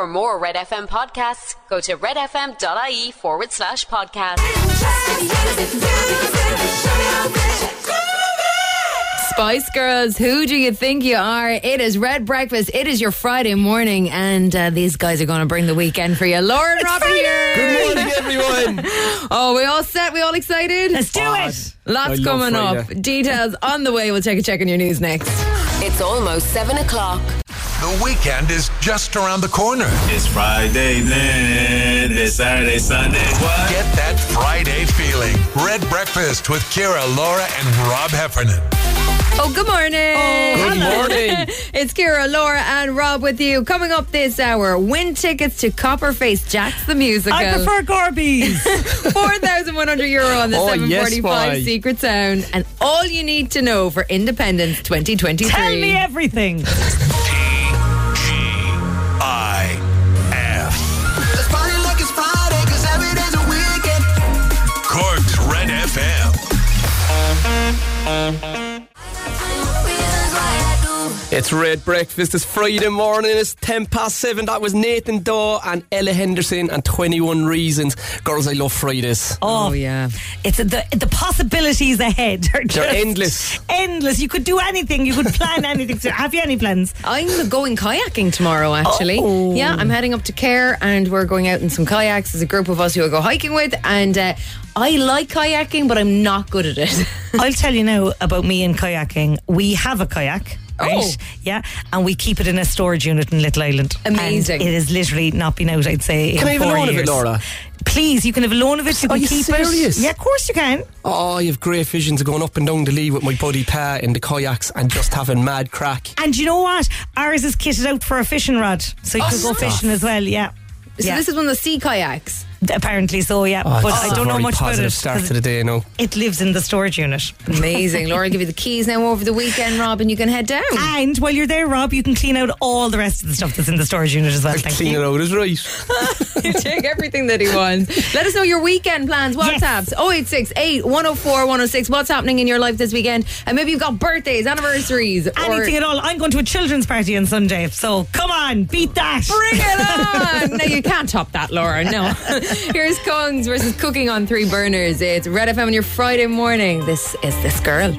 For more Red FM podcasts, go to redfm.ie forward slash podcast. Spice Girls, who do you think you are? It is Red Breakfast. It is your Friday morning, and uh, these guys are going to bring the weekend for you. Lauren Robert here. Good morning, everyone. Oh, we all set? We all excited? Let's do God. it. Lots love coming up. Details on the way. We'll take a check on your news next. It's almost 7 o'clock. The weekend is just around the corner. It's Friday then. It's Saturday, Sunday. What? Get that Friday feeling. Red Breakfast with Kira, Laura, and Rob Heffernan. Oh, good morning. Oh, good morning. It's Kira, Laura, and Rob with you. Coming up this hour, win tickets to Copperface Jacks the Musical. I prefer Gorbies. 4,100 euro on the Oh, 745 why? Secret Sound. And all you need to know for Independence 2023. Tell me everything. I F. Let's party like it's Friday, cause every day's a weekend. Cork's Red FM. It's Red Breakfast. It's Friday morning. It's 10 past 7. That was Nathan Dawe and Ella Henderson and 21 Reasons. Girls, I love Fridays. Oh, yeah. It's the the possibilities ahead are just endless. Endless. You could do anything. You could plan anything. So Have you any plans? I'm going kayaking tomorrow, actually. Oh. Yeah, I'm heading up to Care and we're going out in some kayaks. There's a group of us who I go hiking with. And uh, I like kayaking, but I'm not good at it. I'll tell you now about me and kayaking. We have a kayak. Right? Oh. Yeah, and we keep it in a storage unit in Little Island. Amazing. And it has literally not been out, I'd say. Can in I have a four loan of it. Laura? Please, you can have a loan of it. You Are can you keep serious? it. Yeah, of course you can. Oh, you have great visions of going up and down the Lee with my buddy Pa in the kayaks and just having mad crack. And you know what? Ours is kitted out for a fishing rod, so you oh, could go stop. fishing as well. Yeah. so yeah. this is one of the sea kayaks. Apparently so. Yeah, Oh, but I don't know much about positive it. start 'cause to the day, no. It lives in the storage unit. Amazing. Laura, give you the keys now over the weekend, Rob, and you can head down. And while you're there, Rob, you can clean out all the rest of the stuff that's in the storage unit as well. Thank Clean you. it out is right. you take everything that he wants. Let us know your weekend plans. Yes. WhatsApps 0868 104 106. What's happening in your life this weekend? And maybe you've got birthdays, anniversaries, Anything or at all. I'm going to a children's party on Sunday, so come on, beat that. Bring it on! no, you can't top that, Laura. No. Here's Kungs versus Cooking on Three Burners. It's Red FM on your Friday morning. This is this girl.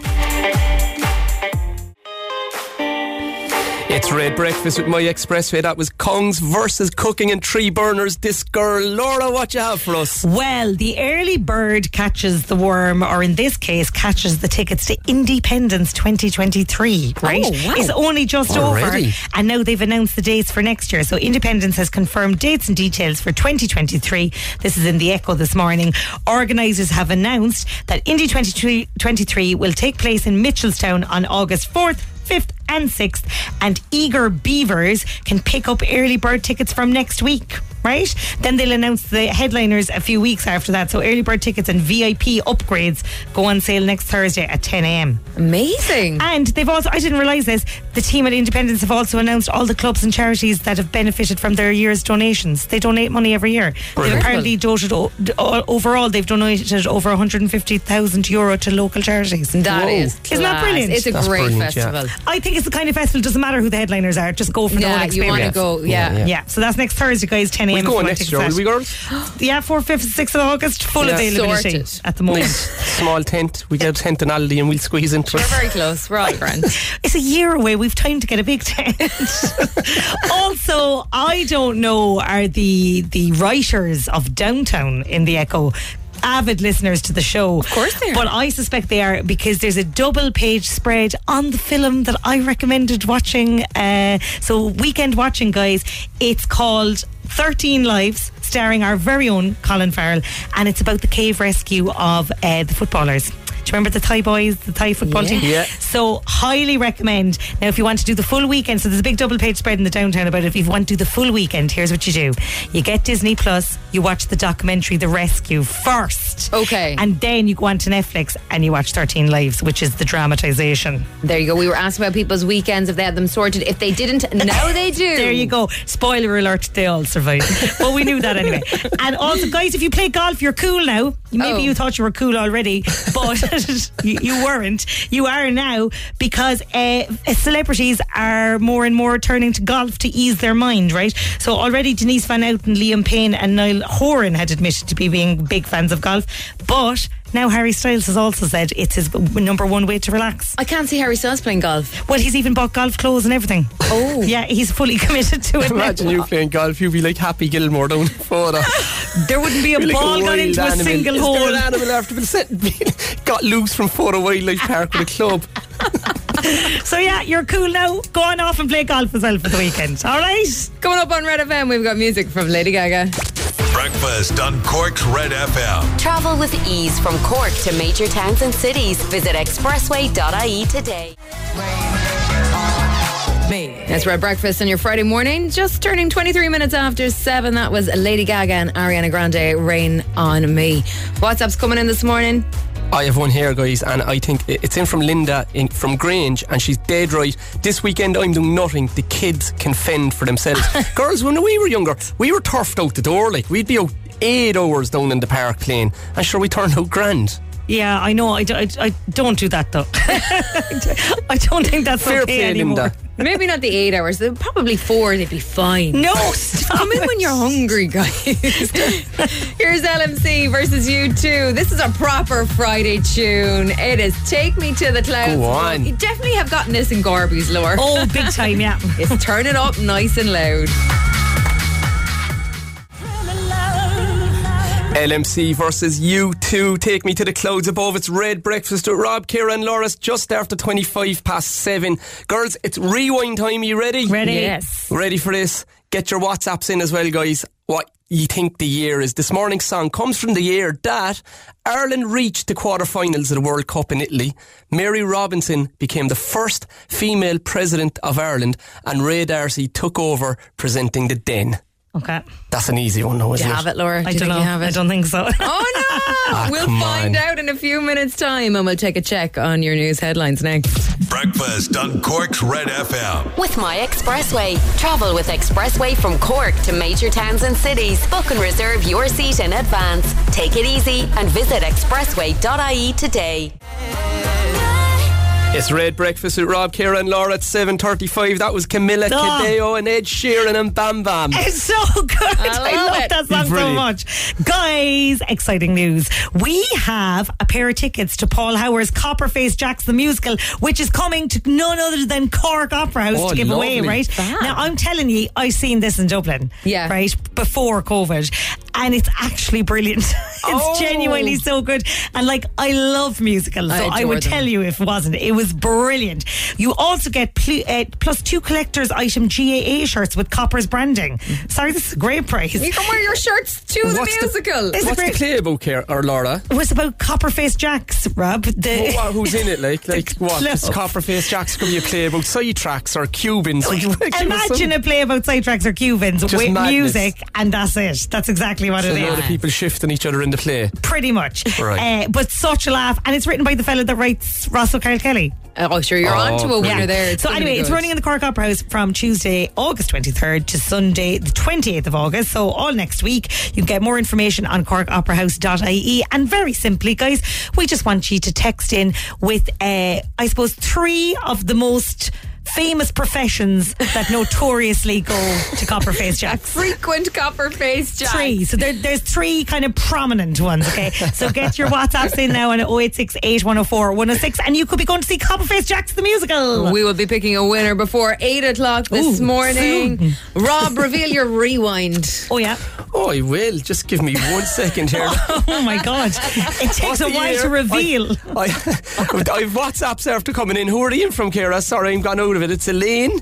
It's Red Breakfast with my expressway. That was Kungs versus Cooking and Tree Burners. This girl, Laura, what you have for us? Well, the early bird catches the worm, or in this case, catches the tickets to Independence 2023, right? Oh, wow. It's only just Already? over. And now they've announced the dates for next year. So Independence has confirmed dates and details for 2023. This is in the Echo this morning. Organisers have announced that Indy 2023 will take place in Mitchelstown on August 4th. 5th and 6th, and eager beavers can pick up early bird tickets from next week, right? Then they'll announce the headliners a few weeks after that. So early bird tickets and VIP upgrades go on sale next Thursday at 10 a.m. Amazing. And they've also, I didn't realise this, the team at Independence have also announced all the clubs and charities that have benefited from their year's donations. They donate money every year. They've Brilliant. apparently donated, o- d- o- overall, they've donated over 150,000 euro to local charities. That Whoa. is Isn't that brilliant? It's a That's great brilliant, yeah. festival. I think it's the kind of festival, doesn't matter who the headliners are, just go for the whole Yeah, you want to experience. go. Yeah. Yeah, Yeah, so that's next Thursday, guys, 10 a.m. We'll if go you want next tickets year, at- will we, girls? Yeah, 4th, 5th, 6th of August, full Yeah. availability Sorted. at the moment. Nice. Small tent. We get a tent and Aldi and we'll squeeze into We're very close. We're all grand. It's a year away. We've time to get a big tent. also, I don't know are the the writers of Downtown in the Echo avid listeners to the show. Of course they are. But I suspect they are because there's a double page spread on the film that I recommended watching. Uh, so weekend watching, guys. It's called 13 Lives, starring our very own Colin Farrell, and it's about the cave rescue of uh, the footballers. Do you remember the Thai boys, the Thai football Yeah. team? Yeah. So highly recommend. Now, if you want to do the full weekend, so there's a big double page spread in the downtown about it. If you want to do the full weekend, here's what you do: you get Disney Plus, you watch the documentary The Rescue first, Okay. and then you go on to Netflix and you watch Thirteen Lives, which is the dramatization. There you go. We were asked about people's weekends if they had them sorted. If they didn't, now they do. There you go. Spoiler alert: they all survived. but we knew that anyway. And also, guys, if you play golf, you're cool now. Maybe Oh. you thought you were cool already, but you, you weren't. You are now because uh, celebrities are more and more turning to golf to ease their mind, right? So already Denise Van Outen, Liam Payne, and Niall Horan had admitted to be being big fans of golf, but. Now Harry Styles has also said it's his number one way to relax. I can't see Harry Styles playing golf. Well, he's even bought golf clothes and everything. Oh. Yeah, he's fully committed to it. now. Imagine you playing golf, you'd be like Happy Gilmore down the Fota. There wouldn't be a Be like ball gone wild into a single Is hole. There an animal after been set, got loose from Fota Wildlife Park with a club. So yeah, you're cool now. Go on off and play golf as well for the weekend. All right. Coming up on Red FM, we've got music from Lady Gaga. Breakfast on Cork's Red FM. Travel with ease from Cork to major towns and cities. Visit expressway.ie today. Me. It's Red Breakfast on your Friday morning, just turning 23 minutes after 7. That was Lady Gaga and Ariana Grande, Rain on Me. WhatsApp's coming in this morning. I have one here, guys, and I think it's in from Linda in, from Grange, and she's dead right. This weekend, I'm doing nothing. The kids can fend for themselves. Girls, when we were younger, we were turfed out the door. Like, we'd be out eight hours down in the park playing, and sure, we turned out grand. Yeah, I know. I, do, I, I don't do that though. I don't think that's Fair okay play, anymore. Linda. Maybe not the eight hours, probably four, they'd be fine. No, Come in when you're hungry, guys. Here's LMC versus U2. This is a proper Friday tune. It is Take Me to the Clouds. Go on. You definitely have gotten this in Gorby's lore. Oh, big time, yeah. It's turn it up nice and loud. LMC versus U2. Take me to the clouds above. It's Red Breakfast with Rob, Kira, and Loris just after 25 past 7. Girls, it's rewind time. You ready? Ready? Yes. Ready for this? Get your WhatsApps in as well, guys. What you think the year is. This morning's song comes from the year that Ireland reached the quarterfinals of the World Cup in Italy. Mary Robinson became the first female president of Ireland, and Ray D'Arcy took over presenting the Den. Okay. That's an easy one, though, Do isn't you it? have it, Laura? I Do you don't think know. you have it? I don't think so. Oh no! Ah, we'll come find on. out in a few minutes' time, and we'll take a check on your news headlines next. Breakfast on Cork's Red FM. With My Expressway. Travel with Expressway from Cork to major towns and cities. Book and reserve your seat in advance. Take it easy and visit expressway.ie today. It's Red Breakfast with Rob, Kira, and Laura at 7.35. That was Camilla Oh. Cabello and Ed Sheeran and Bam Bam. It's so good. I love love, that song so much. Guys, exciting news. We have a pair of tickets to Paul Howard's Copperface Jacks the Musical, which is coming to none other than Cork Opera House Oh, to give away, right? Fab. Now, I'm telling you, I've seen this in Dublin. Yeah. Right? Before COVID. And it's actually brilliant. it's Oh. genuinely so good. And like, I love musicals. I So I, adore would them. tell you if it wasn't. It was brilliant. You also get pl- uh, plus two collector's item GAA shirts with Copper's branding. Sorry, this is a great price. You can wear your shirts to the What's the- musical. This is What's the great. play about, Kira, or Laura? It was about Copperface Jacks, Rob. The, What, who's in it? Like, like what? club. Just Copperface Jacks could be a play about side tracks or Cubans. Like, like, give us Imagine a play about sidetracks or Cubans Just with madness. music, and that's it. That's exactly what a lot of people shifting each other in the play. Pretty much. Right. Uh, but such a laugh. And it's written by the fellow that writes Ross O'Carroll-Kelly. Oh, sure, you're Oh, on to a winner Yeah. there. It's so anyway, it's running in the Cork Opera House from Tuesday, August 23rd to Sunday, the 28th of August. So all next week. You can get more information on corkoperahouse.ie. And very simply, guys, we just want you to text in with, uh, I suppose, three of the most famous professions that notoriously go to Copperface Jacks. frequent copper face Jack. Three. So there, there's three kind of prominent ones, okay? So get your WhatsApps in now on 086 8104 106 and you could be going to see Copperface Jacks the musical. We will be picking a winner before 8 o'clock this Ooh, morning. Rob, reveal your rewind. Oh, yeah. Oh, I will. Just give me one second here. Oh, my God. It takes What's a while year? to reveal. I, I, I've WhatsApps after coming in. Who are you from, Kira? Sorry, I'm gone out of it. It's Elaine.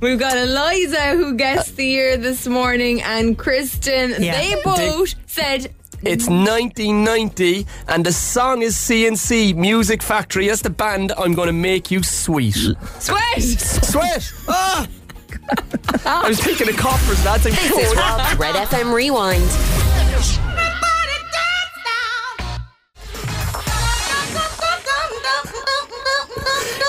We've got Eliza who guessed the year this morning and Kristen. Yeah. They both said It's 1990, and the song is C+C Music Factory. That's the band. I'm going to make you sweet. sweat. Sweat! Ah! I was thinking of coppers, lads. I'm This is cold. Red FM Rewind.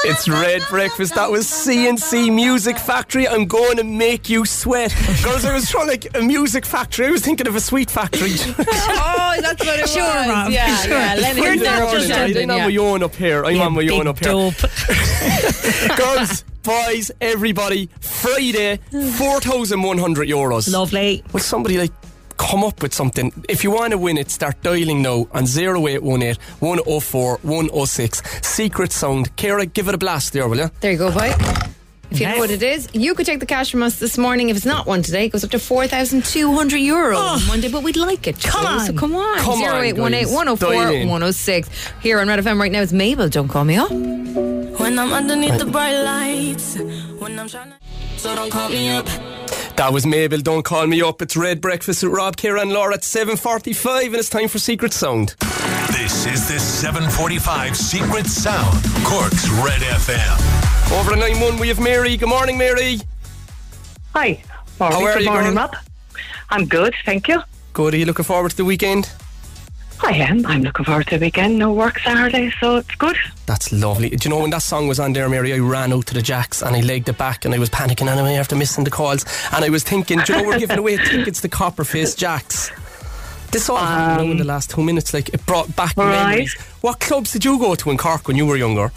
It's Red Breakfast. That was C+C Music Factory. I'm going to make you sweat. Girls, I was trying like a music factory. I was thinking of a sweet factory. oh, that's what it Sure, was. Rob, Yeah, sure. yeah. Lenny We're was not just I didn't have yeah. my own up here. I'm on my own up here. dope. Girls, boys, everybody, Friday, 4,100 euros. Lovely. Will somebody like come up with something? If you want to win it, start dialing now on 0818 104 106. Secret sound. Kara, give it a blast there, will you? There you go, boy. If you know what it is, you could take the cash from us this morning. If it's not one today, it goes up to 4,200 euro oh. on Monday, but we'd like it. Come So- So on. come on. Come on, 0818 guys. 104 Dial in. 106. Here on Red FM right now, it's Mabel. Don't call me up. When I'm underneath the bright lights, when I'm trying to. So don't call me up. That was Mabel. Don't call me up. It's Red Breakfast with Rob, Kira, and Laura at 7:45, and it's time for Secret Sound. This is the 745 Secret Sound. Cork's Red FM. Over the 9-1, we have Mary. Good morning, Mary. Hi. Morning. How are Good you, morning, girl? Rob. I'm good, thank you. Good. Are you looking forward to the weekend? I am. I'm looking forward to the weekend. No work Saturday, so it's good. That's lovely. Do you know when that song was on there, Mary? I ran out to the jacks and I legged it back and I was panicking anyway after missing the calls. And I was thinking, do you know we're giving away tickets to Copperface Jacks? This all happened in the last two minutes. Like it brought back Um, Right. memories. What clubs did you go to in Cork when you were younger?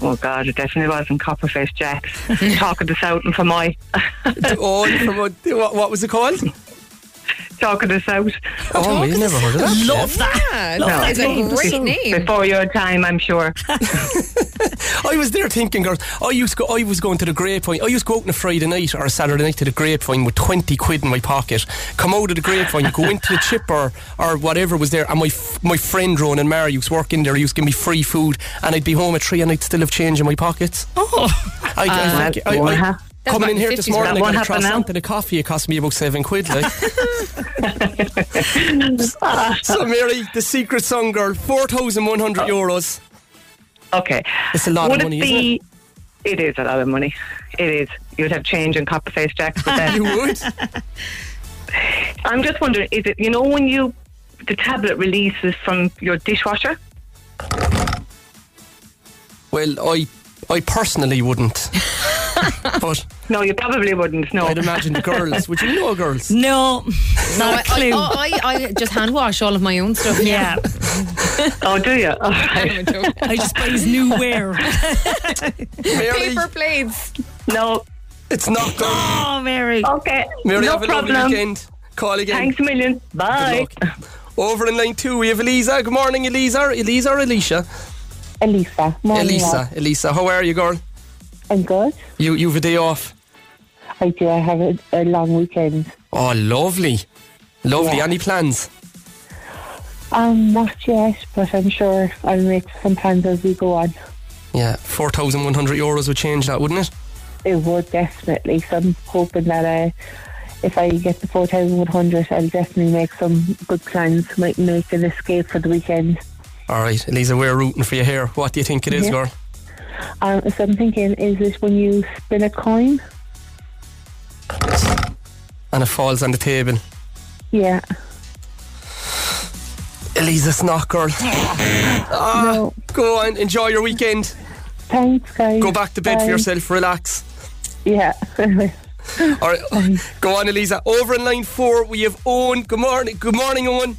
Oh God, it definitely wasn't Copperface Jacks. Talking to South and for my oh, what, what was it called? Talking to South. Oh, we never heard of that. Love that. Yeah, Love that is that a great name. Before your time, I'm sure. I was there thinking, girls. I used to go, I was going to the Grapevine. I used to go out on a Friday night or a Saturday night to the Grapevine with twenty quid in my pocket. Come out of the Grapevine, go into the chipper or whatever was there, and my f- my friend Ronan Mara used to work in there. He used to give me free food, and I'd be home at three, and I'd still have change in my pockets. Oh, I, I, think- uh, I, won't I- hap- That's coming in here this morning, that I got a croissant and a coffee. It cost me about seven quid. Like. so, Mary, the secret song girl, four thousand one hundred oh. euros. Okay. It's a lot Would of money, it be? It is a lot of money. It is. You'd have change in Copperface Jacks, but then You would. I'm just wondering, is it? You know when you the tablet releases from your dishwasher? Well, I I personally wouldn't. but No, you probably wouldn't. No. I'd imagine the girls. Would you know girls? no. No, Not I, a clue. I, I, I just hand wash all of my own stuff. yeah. Oh, do you? Oh, all right. I just buys new wear. Mary, Paper plates. No. it's not girl. Oh, Mary. Okay. Mary, no have a problem. lovely weekend. Call again. Thanks a million. Good Bye. luck. Over in line two, we have Elisa. Good morning, Elisa. Elisa or Alicia? Elisa. Morning, Elisa. Rob. Elisa, how are you, girl? I'm good. You you've a day off. I do. I have a, a long weekend. Oh, lovely. Lovely. Yeah. Any plans? Um, not yet, but I'm sure I'll make some plans as we go on. Yeah, 4,100 euros would change that, wouldn't it? It would definitely. So I'm hoping that uh, if I get the 4,100, I'll definitely make some good plans. Might make an escape for the weekend. All right, Elisa, we're rooting for you here. What do you think it is, Yeah. girl? Um, so I'm thinking, is it when you spin a coin? And it falls on the table. Yeah. Elisa, it's not, girl. Ah, No. Go on, enjoy your weekend. Thanks, guys. Go back to bed for yourself, relax. Yeah. All right, go on, Elisa. Over in line four, we have Owen. Good morning. Good morning, Owen.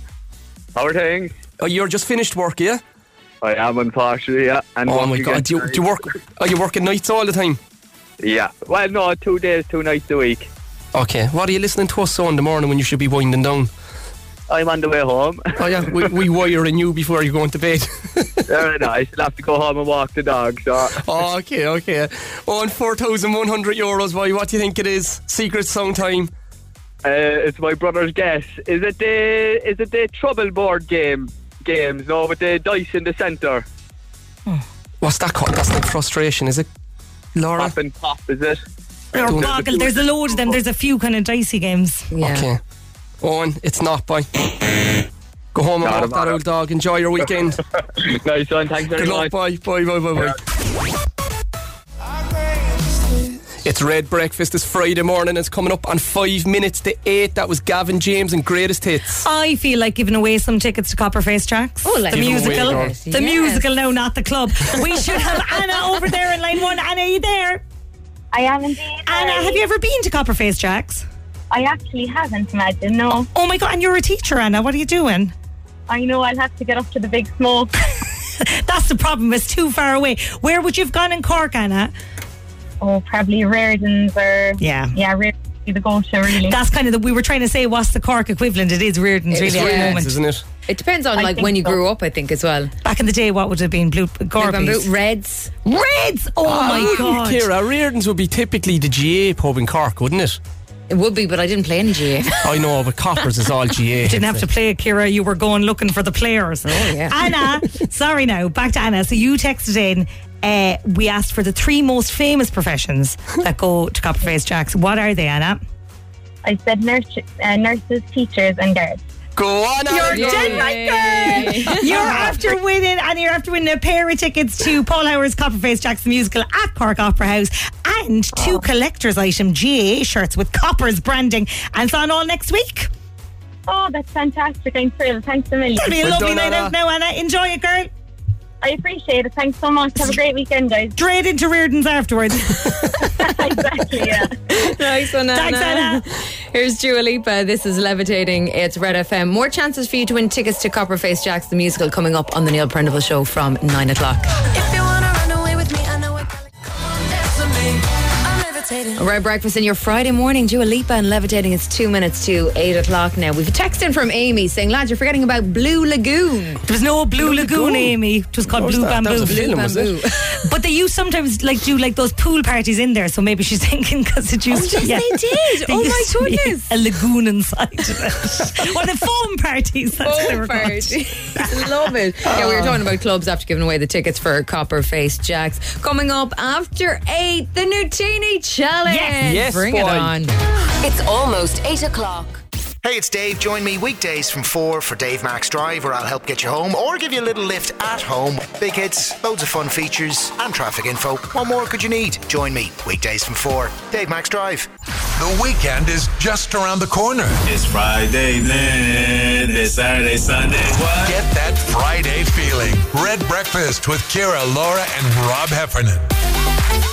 How are things? Oh, you're just finished work, yeah? I am unfortunately, yeah. And Oh my God, do you, do you work? Are you working nights all the time? Yeah. Well, no, two days, two nights a week. Okay. What are you listening to us on in the morning when you should be winding down? I'm on the way home. Oh yeah, we, we wiring you before you go into bed. Very nice. I'll have to go home and walk the dog. So oh, okay, okay. On four thousand one hundred euros. Why? What do you think it is? Secret song time. uh, it's my brother's guess. Is it the is it the trouble board game games? No, with the dice in the centre. Hmm. What's that called? That's like frustration, is it? Laura. Pop and pop, is it? Or Don't- Boggle. There's a load of them. There's a few kind of dicey games. Yeah. Okay. Owen, it's not, boy. Go home and Not a walk that matter. old dog. Enjoy your weekend. nice one. Thanks very Good luck, much. bye, bye, bye, bye, bye. It's Red Breakfast this Friday morning. It's coming up on five minutes to eight. That was Gavin James and Greatest Hits. I feel like giving away some tickets to Copperface Jacks. Oh, let's the Give 'em away, musical. the Yes. musical, no, not the club. We should have Anna over there in line one. Anna, are you there? I am indeed. Anna, sorry. have you ever been to Copperface Jacks? I actually haven't, imagine. No. Oh my god, and you're a teacher, Anna. What are you doing? I know I'll have to get up to the big smoke. That's the problem. It's too far away. Where would you have gone in Cork, Anna? Oh, probably Reardon's or. Yeah. Yeah, Reardon's would be the go to, really. That's kind of the. We were trying to say what's the Cork equivalent. It is Reardon's, It's really, at the moment. Isn't it? It depends on I like when you so. grew up, I think as well. Back in the day, what would have been blue Blue Bamboo, Gorbies? Reds. Reds. Oh, ah, my god. Kira, Reardon's would be typically the GA pub in Cork, wouldn't it? It would be, but I didn't play in GA. I know, but Coppers is all GA. Didn't have to play it, Kira. You were going looking for the players. Oh, yeah. Anna, sorry now, back to Anna. So you texted in. Uh, we asked for the three most famous professions that go to Copperface Jacks. What are they, Anna? I said nurse, uh, nurses, teachers, and guards. Go on, You're Anna. dead right, girl. You're after winning, and you're after winning a pair of tickets to Paul Howard's Copperface Jacks musical at Cork Opera House, and two collector's item GAA shirts with Coppers branding, and it's on all next week. Oh, that's fantastic. I'm thrilled. Thanks a million. It'll be a Well lovely done, night Anna. out now, Anna. Enjoy it, girl. I appreciate it. Thanks so much. Have a great weekend, guys. Straight into Reardon's afterwards. exactly, yeah. nice one, Anna. Thanks, Anna. Here's Dua Lipa. This is Levitating. It's Red FM. More chances for you to win tickets to Copperface Jacks, the musical, coming up on the Neil Prendeville Show from 9 o'clock. I'm levitating. Red Breakfast in your Friday morning. Dua Lipa and Levitating. It's two minutes to 8 o'clock now. We've a text in from Amy saying, lads, you're forgetting about Blue Lagoon. There was no Blue, Lagoon, Lagoon. Amy. It was called What was Blue that? That Bamboo. was a film, was it? But they used sometimes like do like those pool parties in there. So maybe she's thinking because it used Oh, to. yes, they did. There Oh, my used to goodness. A lagoon inside of it. or the foam parties. That's what they were called. Love it. Yeah, we were talking about clubs after giving away the tickets for Copperface Jacks. Coming up after 8, the Nutini Challenge. Yes. Yes, Bring boy. it on. It's almost 8 o'clock. Hey, it's Dave. Join me weekdays from 4 for Dave Max Drive, where I'll help get you home or give you a little lift at home. Big hits, loads of fun features, and traffic info. What more could you need? Join me weekdays from 4. Dave Max Drive. The weekend is just around the corner. It's Friday then. It's Saturday, Sunday. What? Get that Friday feeling. Red Breakfast with Kira, Laura, and Rob Heffernan.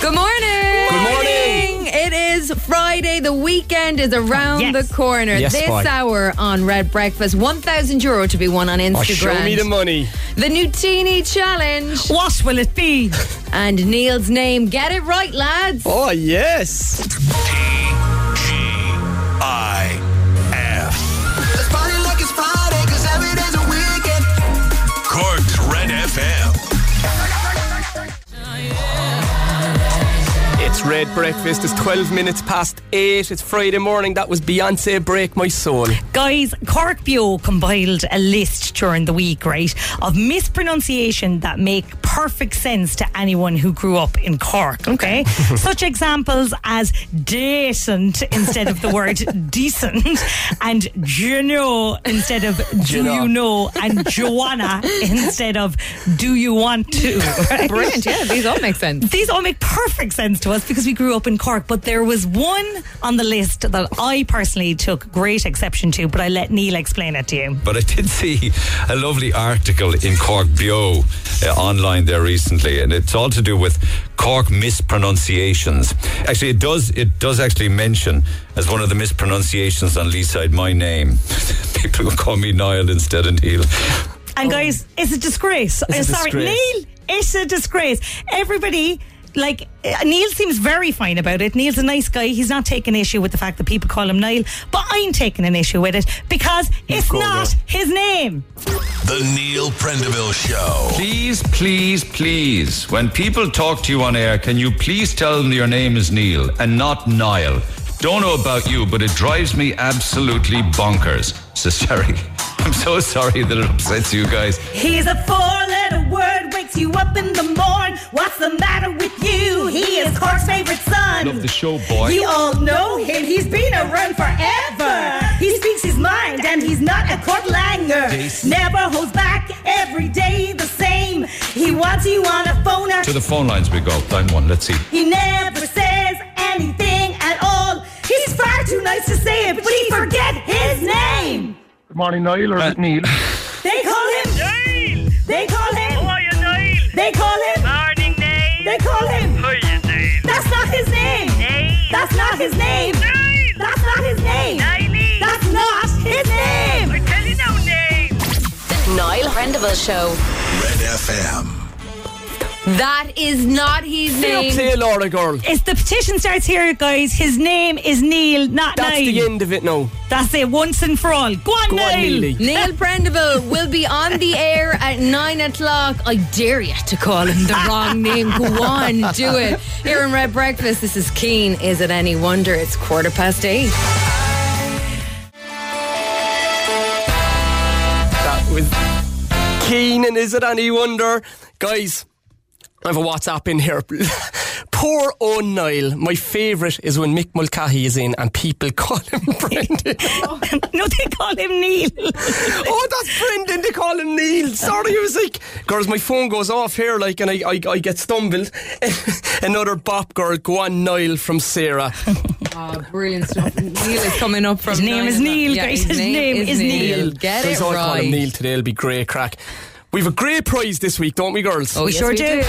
Good morning. Good morning. It is Friday. The weekend is around Yes. the corner. Yes, this boy. hour on Red Breakfast, 1,000 euro to be won on Oh, Instagram. show me the money. The Nutini Challenge. What will it be? And Neil's name. Get it right, lads. Oh, yes. Red Breakfast. It's 12 minutes past 8. It's Friday morning. That was Beyonce Break My Soul. Guys, Cork Beo compiled a list during the week, right, of mispronunciation that make perfect sense to anyone who grew up in Cork, okay? Such examples as decent instead of the word decent, and you know instead of do know. you know, and Joanna instead of do you want to. right? Brilliant. Yeah, these all make sense. These all make perfect sense to us because we grew up in Cork, but there was one on the list that I personally took great exception to, but I let Neil explain it to you. But I did see a lovely article in Cork Beo uh, online there recently, and it's all to do with Cork mispronunciations. Actually, it does it does actually mention as one of the mispronunciations on Leeside my name. People will call me Niall instead of Neil. And guys, it's a disgrace. It's a I'm sorry, disgrace. Neil, it's a disgrace. Everybody. Like uh, Neil seems very fine about it. Neil's a nice guy. He's not taking issue with the fact that people call him Niall, but I'm taking an issue with it because it's not her. his name. The Neil Prendeville Show. Please, please, please, when people talk to you on air, can you please tell them your name is Neil and not Niall? Don't know about you, but it drives me absolutely bonkers. So sorry. I'm so sorry that it upsets you guys. He's a four-letter word, wakes you up in the morn. What's the matter with you? He is Clark's favorite son. Love the show, boy. You all know him. He's been around forever. He speaks his mind, and he's not a court langer. Jace. Never holds back. Every day the same. He wants you on a phone. To the phone lines we go. Line one. Let's see. He never says anything at all. He's far too nice to say it, but he forget his morning, Niall, or is it uh, Neil? They call him Neil. They call him. How are you, Neil? They call him. Morning, Neil. They call him. Hiya, Neil. That's not his name. Neil. That's not his name. Neil. That's not his name. Neil. That's not his name. I tell you now, Neil. The Niall Prendeville Show. Red FM. That is not his Fair name. play, Laura girl. It's the petition starts here, guys. His name is Neil, not That's Niall. the end of it now. That's it, once and for all. Go on, Go on, Niall. Neely. Neil Prendeville will be on the air at nine o'clock. I dare you to call him the wrong name. Go on, do it. Here in Red Breakfast, this is Keane. Is it any wonder it's quarter past eight? That was Keane, and is it any wonder? Guys, I have a WhatsApp in here. Poor old Niall. My favourite is when Mick Mulcahy is in and people call him Brendan. no, they call him Neil. oh, that's Brendan. They call him Neil. Sorry, I was like, girls, my phone goes off here, like, and I, I, I get stumbled. Another bop girl, go on, Niall from Sarah. Oh, brilliant stuff. Neil is coming up from His name nine is o'clock. Neil, Yeah, guys. His name is Neil. Get Guys, it all call him right. Neil today. It'll be great crack. We've a great prize this week, don't we, girls? Oh, We yes, sure we do.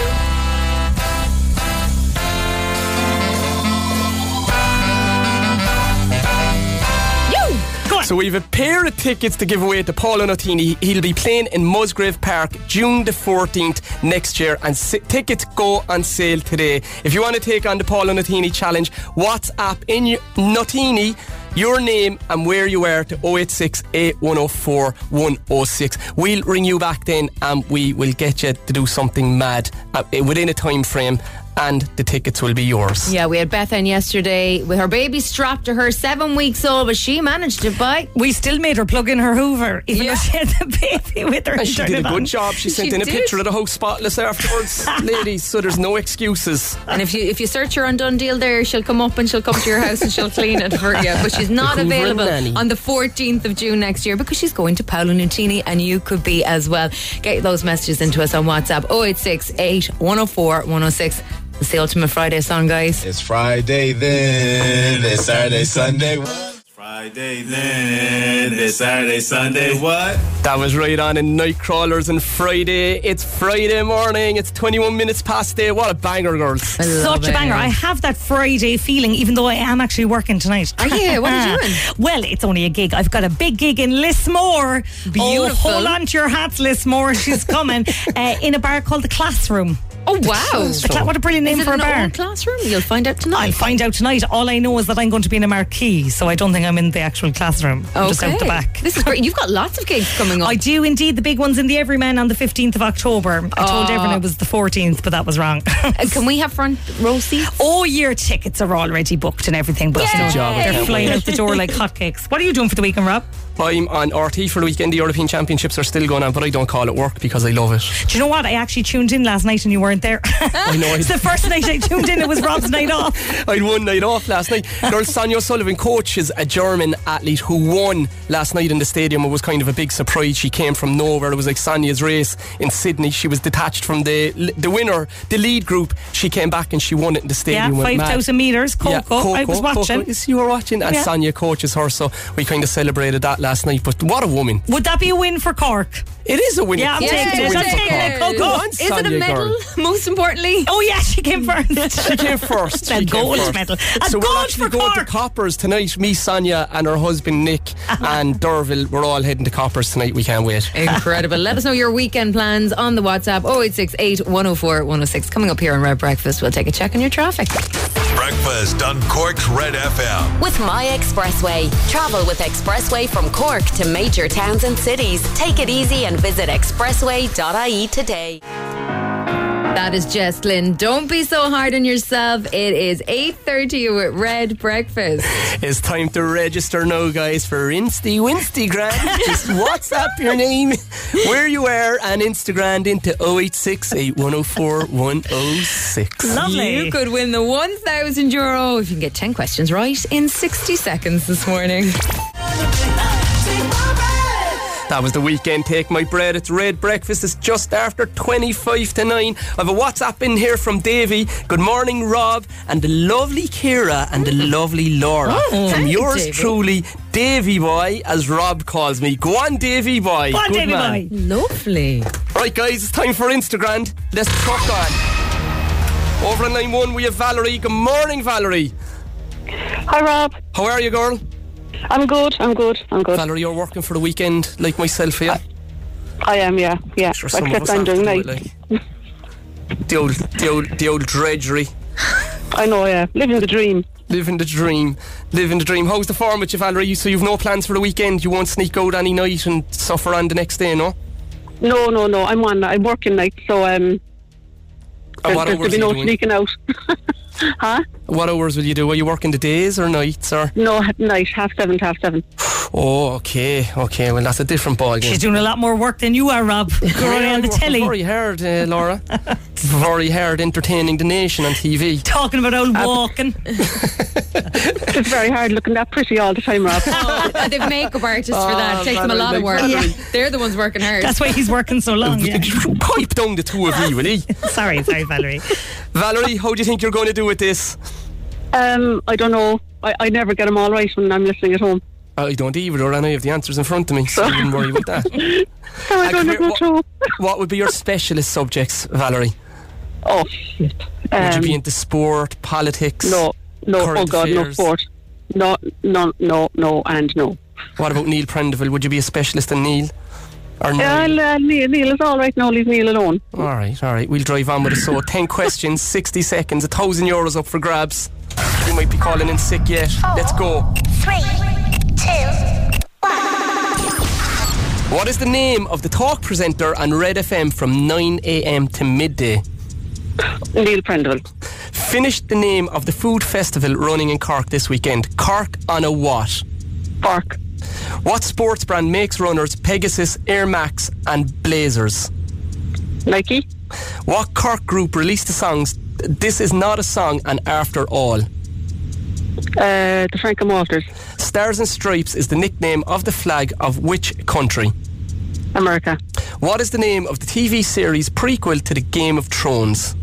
Go on. So we've a pair of tickets to give away to Paolo Nutini. He'll be playing in Musgrave Park June the 14th next year, and si- tickets go on sale today. If you want to take on the Paolo Nutini challenge, WhatsApp in your, Nutini your name and where you are to 086 8104 106. We'll ring you back then and we will get you to do something mad uh, within a time frame, and the tickets will be yours. Yeah, we had Beth in yesterday with her baby strapped to her, seven weeks old, but she managed to buy. We still made her plug in her Hoover, even Yeah. though she had the baby with her. And and she did a good job. She sent She in a picture of the house spotless afterwards, ladies. So there's no excuses. And if you if you search her on Done Deal there, she'll come up and she'll come to your house and she'll clean it for you. But she's not available on the 14th of June next year because she's going to Paolo Nutini and you could be as well. Get those messages into us on WhatsApp 086 104 106. It's the Ultimate Friday song, guys. It's Friday then. It's Saturday, Sunday. What? Friday then. It's Saturday, Sunday. What? That was Riton in Nightcrawlers and Friday. It's Friday morning. It's 21 minutes past eight. What a banger, girls. I love Such a banger. I have that Friday feeling, even though I am actually working tonight. Are you? What are you doing? well, it's only a gig. I've got a big gig in Lismore. Oh, Beautiful. hold on to your hats, Lismore. She's coming uh, in a bar called the Classroom. Oh, wow. Cla- what a brilliant name Is it for a an bar. old classroom? You'll find out tonight. I'll find out tonight. All I know is that I'm going to be in a marquee, so I don't think I'm in the actual classroom. I'm just out the back. This is great. You've got lots of gigs coming up. I do indeed. The big one's in the Everyman on the 15th of October. I told Oh. everyone it was the 14th, but that was wrong. Uh, Can we have front row seats? All year tickets are already booked and everything, but Yay! no, job, I they're can't flying out the door like hotcakes. What are you doing for the weekend, Rob? I'm on RTÉ for the weekend. The European Championships are still going on, but I don't call it work because I love it. Do you know what? I actually tuned in last night and you weren't there. I know. it's the first night I tuned in. It was Rob's night off. I had one night off last night. Girl Sonia O'Sullivan coaches a German athlete who won last night in the stadium. It was kind of a big surprise. She came from nowhere. It was like Sonia's race in Sydney. She was detached from the the winner, the lead group. She came back and she won it in the stadium. Went mad. 5,000 metres. Coco. Yeah, Coco, I was watching. Coco. You were watching, and Yeah. Sonia coaches her, so we kind of celebrated that last night. But what a woman! Would that be a win for Cork? It is a win. Yeah, I'm It's taking it. win I'm taking it. Coco. Go on, Is it a medal? girl. Most importantly. Oh, yeah, she came first. She came first. A She came gold first. medal. A so we're actually for going Cork. to Coppers tonight. Me, Sonia, and her husband Nick, uh-huh. and Derville. We're all heading to Coppers tonight. We can't wait. Incredible. Let us know your weekend plans on the WhatsApp 0868 104 106. Coming up here on Red Breakfast, we'll take a check on your traffic. Breakfast on Cork's Red FM. With My Expressway. Travel with Expressway from Cork to major towns and cities. Take it easy and visit expressway.ie today. That is Jess Glynne. Don't be so hard on yourself. It is 8.30 with Red Breakfast. It's time to register now, guys, for Insty Winstagram. Just WhatsApp your name, where you are, and Instagram into 086 Lovely. You could win the 1,000 euro if you can get 10 questions right in 60 seconds this morning. That was the Weeknd. Take my breath. It's red breakfast. It's just after 25 to 9. I have a WhatsApp in here from Davy. Good morning, Rob, and the lovely Kira and the mm. lovely Laura. Oh, from thank you, yours Davy. truly, Davy Boy, as Rob calls me. Go on, Davy Boy. Go on, Good Davy man. boy. Lovely. Right, guys, it's time for Instagram. Let's truck on. Over on line one, we have Valerie. Good morning, Valerie. Hi, Rob. How are you, girl? I'm good. I'm good. I'm good. Valerie, you're working for the weekend, like myself, yeah? I am. Yeah. Yeah. Sure, Except I'm doing night. like. the old, the old, the old drudgery. I know. Yeah. Living the dream. Living the dream. Living the dream. How's the form with you, Valerie? So you've no plans for the weekend? You won't sneak out any night and suffer on the next day, no? No, no, no. I'm on. I'm working night, so um. There's, hours there'll be no doing? sneaking out. huh? What hours will you do? Are you working the days or nights or? No, at night, half seven to half seven. Oh, okay, okay. Well, that's a different ball game. She's doing a lot more work than you are, Rob. You're only on the working telly. Very hard, uh, Laura. very hard entertaining the nation on TV. Talking about old walking. It's very hard looking that pretty all the time, Rob. Oh, they've makeup artists for that. Oh, It takes them a lot of work. Valerie, They're the ones working hard. That's why he's working so long. Yeah. Pipe down the two of you, will he? sorry, sorry, Valerie. Valerie, how do you think you're going to do with this? Um, I don't know. I, I never get them all right when I'm listening at home. I don't either, and I have the answers in front of me, so I wouldn't worry about that. So I Uh, don't know what, What would be your specialist subjects, Valerie? Oh shit. Would you Um, be into sport, politics? No, no. Oh God, no sport. No, no, no, no, and no. What about Neil Prendeville? Would you be a specialist in Neil? Or Yeah, Niall? Uh, Neil, Neil is all right now. Leave Neil alone. All right, all right. We'll drive on with it. So, 10 questions, 60 seconds, a thousand euros up for grabs. You might be calling in sick yet. Let's go. Three, two, What is the name of the talk presenter on Red FM from 9 a.m. to midday? Neil Prendeville. Finish the name of the food festival running in Cork this weekend. Cork on a what? Park. What sports brand makes runners Pegasus, Air Max, and Blazers? Nike. What Cork group released the songs This Is Not a Song and After All? Uh, the Frank and Walters. Stars and Stripes is the nickname of the flag of which country? America. What is the name of the TV series prequel to the Game of Thrones?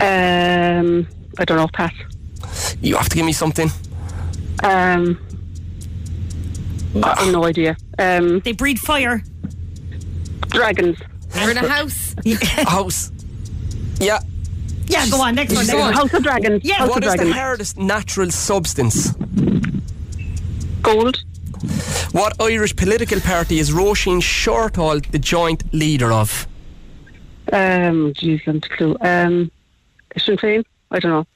Um, I don't know. Pass. You have to give me something. Um, I have no idea. Um, they breed fire. Dragons. We're in a house. House. Yeah. Yeah, go on. Next one. Next on. one. House of Dragons. Yeah. House What of is the Dragons. hardest natural substance? Gold. What Irish political party is Roisin Shortall the joint leader of? Um, jeez, I'm clue. Um, Sinn Féin. I don't know.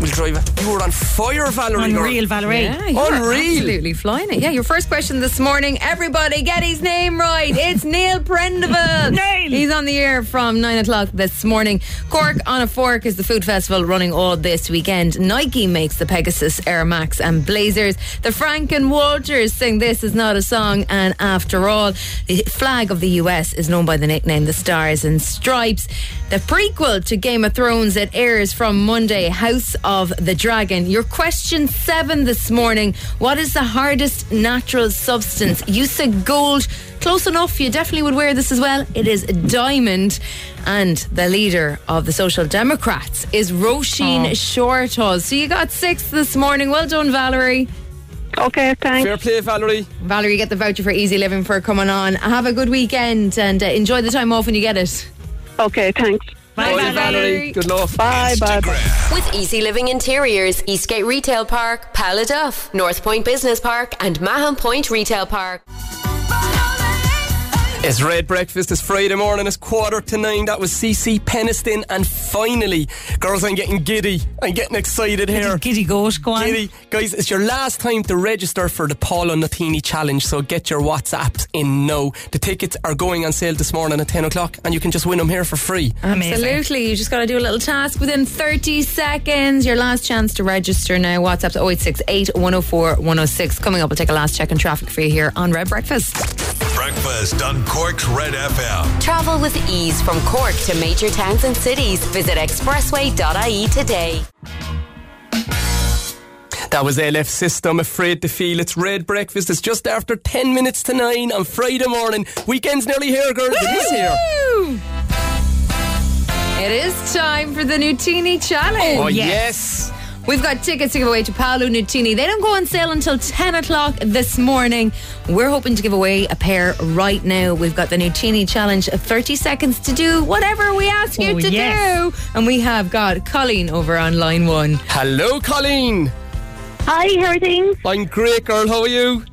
We'll drive it. You were on fire, Valerie. girl. Unreal, Valerie. Yeah, Unreal. absolutely flying it. Yeah, your first question this morning. Everybody get his name right. It's Neil Prendeville. Neil. He's on the air from 9 o'clock this morning. Cork on a Fork is the food festival running all this weekend. Nike makes the Pegasus, Air Max and Blazers. The Frank and Walters sing This Is Not a Song and After All. The flag of the US is known by the nickname The Stars and Stripes. The prequel to Game of Thrones that airs from Monday, House of the Dragon. Your question seven this morning. What is the hardest natural substance? You said gold. Close enough. You definitely would wear this as well. It is a diamond. And the leader of the Social Democrats is Roisin Shortall. So you got six this morning. Well done, Valerie. Okay, thanks. Fair play, Valerie. Valerie, get the voucher for Easy Living for coming on. Have a good weekend and uh, enjoy the time off when you get it. Okay, thanks. Bye, Bye, Valerie. Good luck. Bye, bye, bye. With Easy Living Interiors, Eastgate Retail Park, Paladuff, North Point Business Park, and Mahon Point Retail Park. It's Red Breakfast. It's Friday morning. It's quarter to nine. That was CeCe Peniston. And finally, girls, I'm getting giddy. I'm getting excited here. Giddy goat, go on. Giddy. Guys, it's your last time to register for the Paolo Nutini Challenge, so get your WhatsApps in now. The tickets are going on sale this morning at 10 o'clock, and you can just win them here for free. Absolutely. You just got to do a little task within 30 seconds. Your last chance to register now. WhatsApp's to 0868 104 106. Coming up, we'll take a last check on traffic for you here on Red Breakfast. Breakfast on Cork's Red FM. Travel with ease from Cork to major towns and cities. Visit expressway.ie today. That was LF System, Afraid to Feel. It's Red Breakfast. It's just after 10 minutes to 9 on Friday morning. Weekend's nearly here, girls. It is here. It is time for the Nutini Challenge. Oh, yes. We've got tickets to give away to Paolo Nutini. They don't go on sale until 10 o'clock this morning. We're hoping to give away a pair right now. We've got the Nutini challenge of 30 seconds to do whatever we ask you Oh, to yes. do. And we have got Coleen over on line one. Hello, Coleen. Hi, how are things? I'm great, girl. How are you?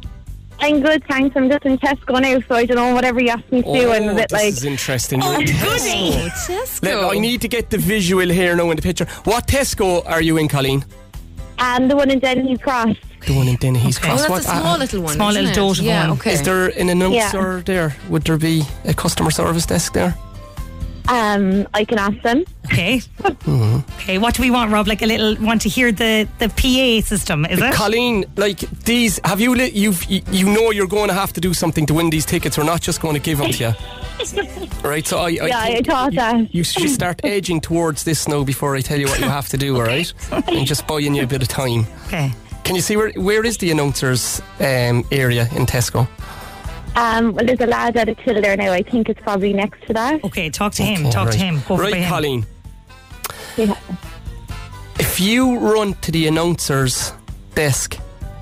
I'm good, thanks. I'm just in Tesco now, so I don't know whatever you asked me to do. I'm a bit Oh, this like, is interesting. You're Oh, in goody. Tesco. Let- I need to get the visual here now in the picture. What Tesco are you in, Coleen? and the one in Dennehy's Cross. The one in Dennehy's Oh, Cross. that's What- a small uh, little one. small isn't little it? dot Yeah, one. okay. Is there an announcer there? Would there be a customer service desk there? Um, I can ask them. Okay. Okay, what do we want, Rob? Like a little, want to hear the, the PA system, is it? Coleen, like these, have you li- you've you, you know you're going to have to do something to win these tickets. We're not just going to give them to you, right? So I, I Yeah, I think thought you, that. you should start edging towards this now before I tell you what you have to do. All right, and just buying you a bit of time. Okay. Can you see where where is the announcers um, area in Tesco? Um, well, there's a lad at a till there now. I think it's probably next to that. Okay, talk to him. Okay, talk to him. Go right, him. Coleen. Yeah. If you run to the announcer's desk,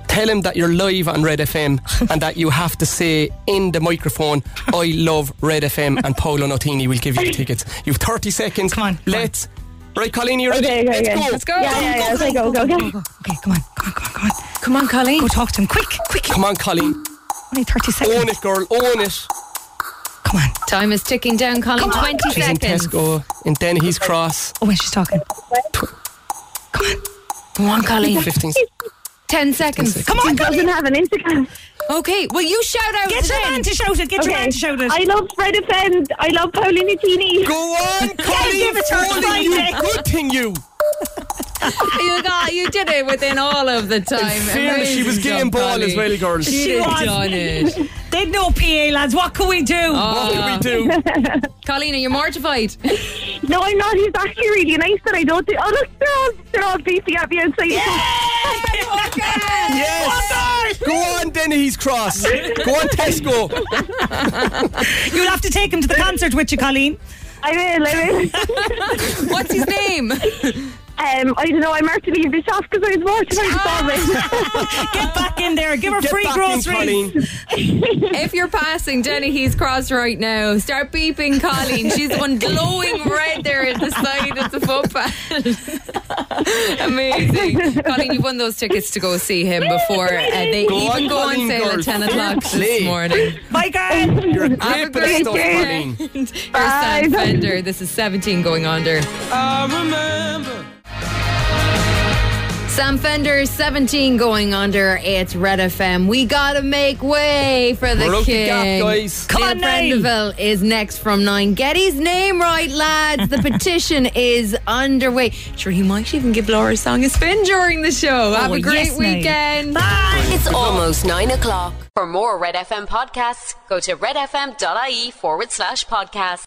tell him that you're live on Red FM and that you have to say in the microphone, I love Red FM and Paolo Nutini will give you the tickets. You've 30 seconds. Come on. Let's. Right, Coleen, you ready? Okay, okay, Let's okay. go. Let's go. Yeah, yeah, yeah. Okay, go, go, go. Okay, come on. Come on, come on, come on. Come on, Coleen. Go talk to him. Quick, quick. Come on, Coleen. Only 30 seconds. Own it, girl. Own it. Come on. Time is ticking down, Coleen. 20 She's in seconds. Tesco, in Dennehy's Cross. Oh, when she's talking. Come on, Come on, Coleen. 15 10 seconds. Come on, He doesn't have an Instagram. Okay, well, you shout out Get your then. man to shout it. Get your man to shout it. I love Fred Defend. I love Paulina Tini. Go on, Coleen. give it to her Foley, you Friday. good thing, you. You got, you did it within all of the time. Fairness, she was Amazing game job, ball as Coleen. well, girls. She'd She was. done it. They'd no PA, lads. What can we do? Ah. What can we do? Coleen, are you mortified? No, I'm not. He's actually really nice, but I don't think. Oh, look, they're all, they're all beefy at me outside. Yes. Go on, Dennehy's Cross. Go on, Tesco. You'll have to take him to the concert with you, Coleen. I will, I will. What's his name? Um, I don't know. I'm out to leave the shop because I was mortified to solve it. Get back in there. Give her Get free back in, groceries. If you're passing Dennehy's Cross right now, start beeping Coleen. She's the one glowing red there at the side of the footpath. Amazing. Coleen, you've won those tickets to go see him before uh, they Go even on, go on sale girl. at 10 o'clock this morning. Bye, girl. You're a Have a great bit of great stuff, day. Coleen. Here's Sam Fender. This is 17 going under. I remember. Sam Fender, 17 going under. It's Red FM. We gotta make way for the We're the king. gap, guys. Come Neil on, Niall. Is next from nine. Get his name right, lads. The petition is underway. Sure, he might even give Laura's song a spin during the show. Have a great yes, Niall. weekend. Bye. It's almost nine o'clock. For more Red FM podcasts, go to redfm.ie forward slash podcast.